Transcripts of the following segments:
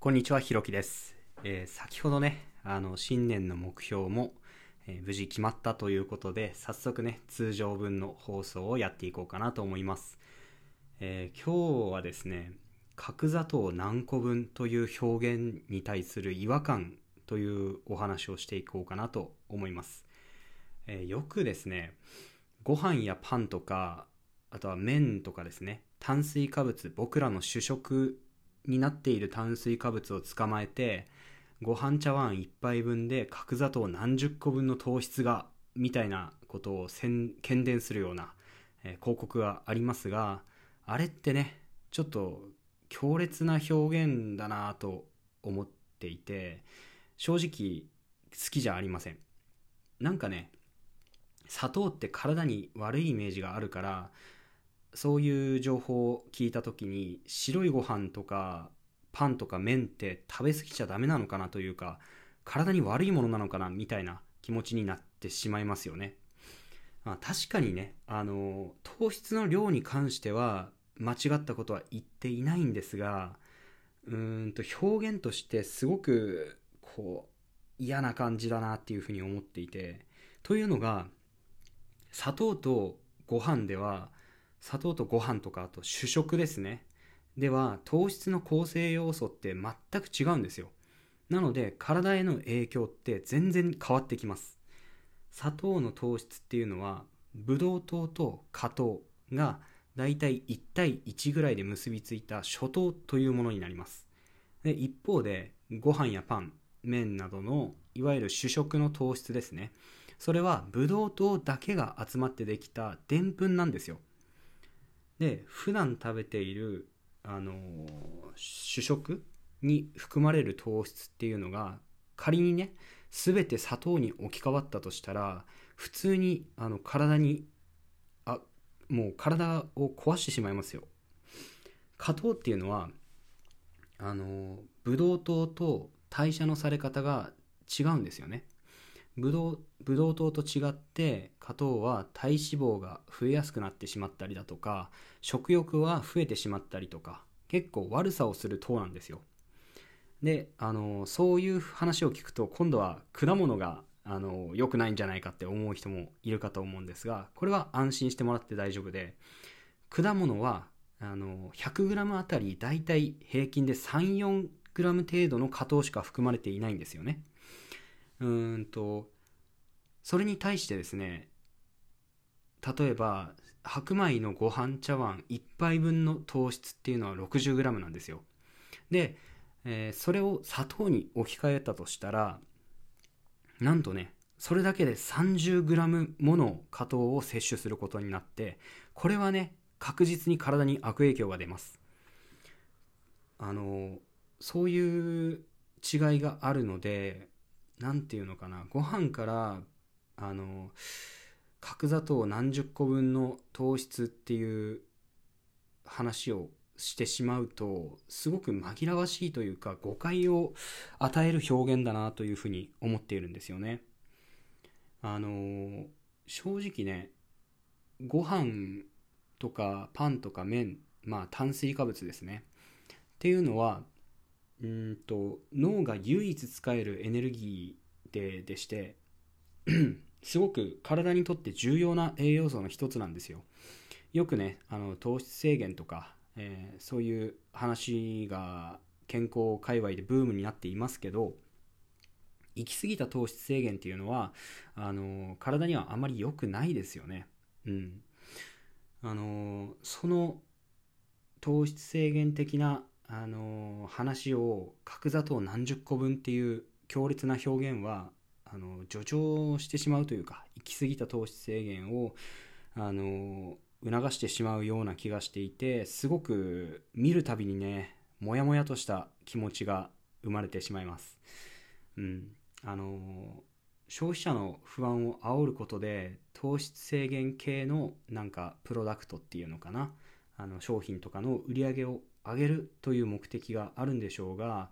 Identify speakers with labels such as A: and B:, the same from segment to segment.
A: こんにちは、ひろきです。えー先ほどね、あの、新年の目標も、えー無事決まったということで、早速ね、通常分の放送をやっていこうかなと思います。えー今日はですね、角砂糖何個分という表現に対する違和感というお話をしていこうかなと思います。えーよくですね、ご飯やパンとか、あとは麺とかですね、炭水化物、僕らの主食になっている炭水化物を捕まえて、ご飯茶碗1杯分で角砂糖何十個分の糖質が、みたいなことを宣喧伝するような、えー広告がありますが、あれってね、ちょっと強烈な表現だなと思っていて、正直好きじゃありません。なんかね、砂糖って体に悪いイメージがあるから、そういう情報を聞いた時に白いご飯とかパンとか麺って食べ過ぎちゃダメなのかなというか体に悪いものなのかなみたいな気持ちになってしまいますよね。まあ、確かにねあの糖質の量に関しては間違ったことは言っていないんですがうーんと表現としてすごくこう嫌な感じだなっていうふうに思っていてというのが砂糖とご飯では砂糖とご飯とかあと主食ですね。では糖質の構成要素って全く違うんですよ。なので体への影響って全然変わってきます。砂糖の糖質っていうのはブドウ糖と果糖がだいたい1対1ぐらいで結びついた初糖というものになります。で一方でご飯やパン麺などのいわゆる主食の糖質ですね。それはブドウ糖だけが集まってできたでんぷんなんですよ。で普段食べている、あのー主食に含まれる糖質っていうのが仮にね全て砂糖に置き換わったとしたら普通にあの体にあもう体を壊してしまいますよ。果糖っていうのはあのブドウ糖と代謝のされ方が違うんですよね。ブドウブドウ糖と違って果糖は体脂肪が増えやすくなってしまったりだとか食欲は増えてしまったりとか結構悪さをする糖なんですよ。であのそういう話を聞くと今度は果物があの良くないんじゃないかって思う人もいるかと思うんですがこれは安心してもらって大丈夫で果物はあの 100g あたりだいたい平均で 34g 程度の果糖しか含まれていないんですよね。うんとそれに対してですね例えば白米のご飯茶碗1杯分の糖質っていうのは 60g なんですよ。で、えーそれを砂糖に置き換えたとしたらなんとねそれだけで 30g もの果糖を摂取することになってこれはね確実に体に悪影響が出ます。あのそういう違いがあるのでなんていうのかな。ご飯からあの角砂糖何十個分の糖質っていう話をしてしまうとすごく紛らわしいというか誤解を与える表現だなというふうに思っているんですよね。あの正直ねご飯とかパンとか麺まあ炭水化物ですね。っていうのはうんと脳が唯一使えるエネルギーででして すごく体にとって重要な栄養素の一つなんですよ。よくねあの糖質制限とか、えーそういう話が健康界隈でブームになっていますけど行き過ぎた糖質制限っていうのはあの体にはあまり良くないですよね。うん。あのその糖質制限的なあの話を角砂糖何十個分っていう強烈な表現はあの助長してしまうというか行き過ぎた糖質制限をあの促してしまうような気がしていてすごく見るたびにねモヤモヤとした気持ちが生まれてしまいます。うん、あの消費者の不安を煽ることで糖質制限系のなんかプロダクトっていうのかなあの商品とかの売り上げを上げるという目的があるんでしょうが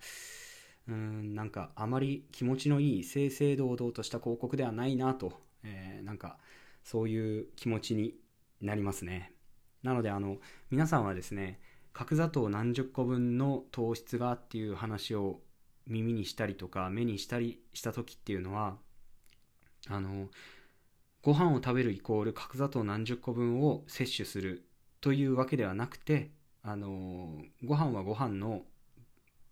A: うーんなんかあまり気持ちのいい正々堂々とした広告ではないなと、えーなんかそういう気持ちになりますね。なのであの皆さんはですね角砂糖何十個分の糖質がっていう話を耳にしたりとか目にしたりした時っていうのはあのご飯を食べるイコール角砂糖何十個分を摂取するというわけではなくてあのご飯はご飯の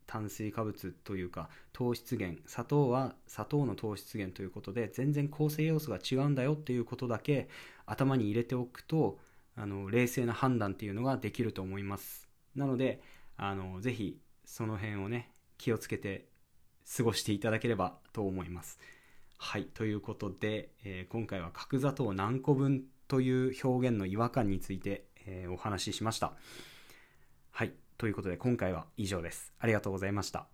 A: 炭水化物というか糖質源砂糖は砂糖の糖質源ということで全然構成要素が違うんだよっていうことだけ頭に入れておくとあの冷静な判断っていうのができると思います。なのであのぜひその辺をね気をつけて過ごしていただければと思います。はいということで、えー、今回は角砂糖何個分という表現の違和感について、えー、お話ししましたはいということで今回は以上です。ありがとうございました。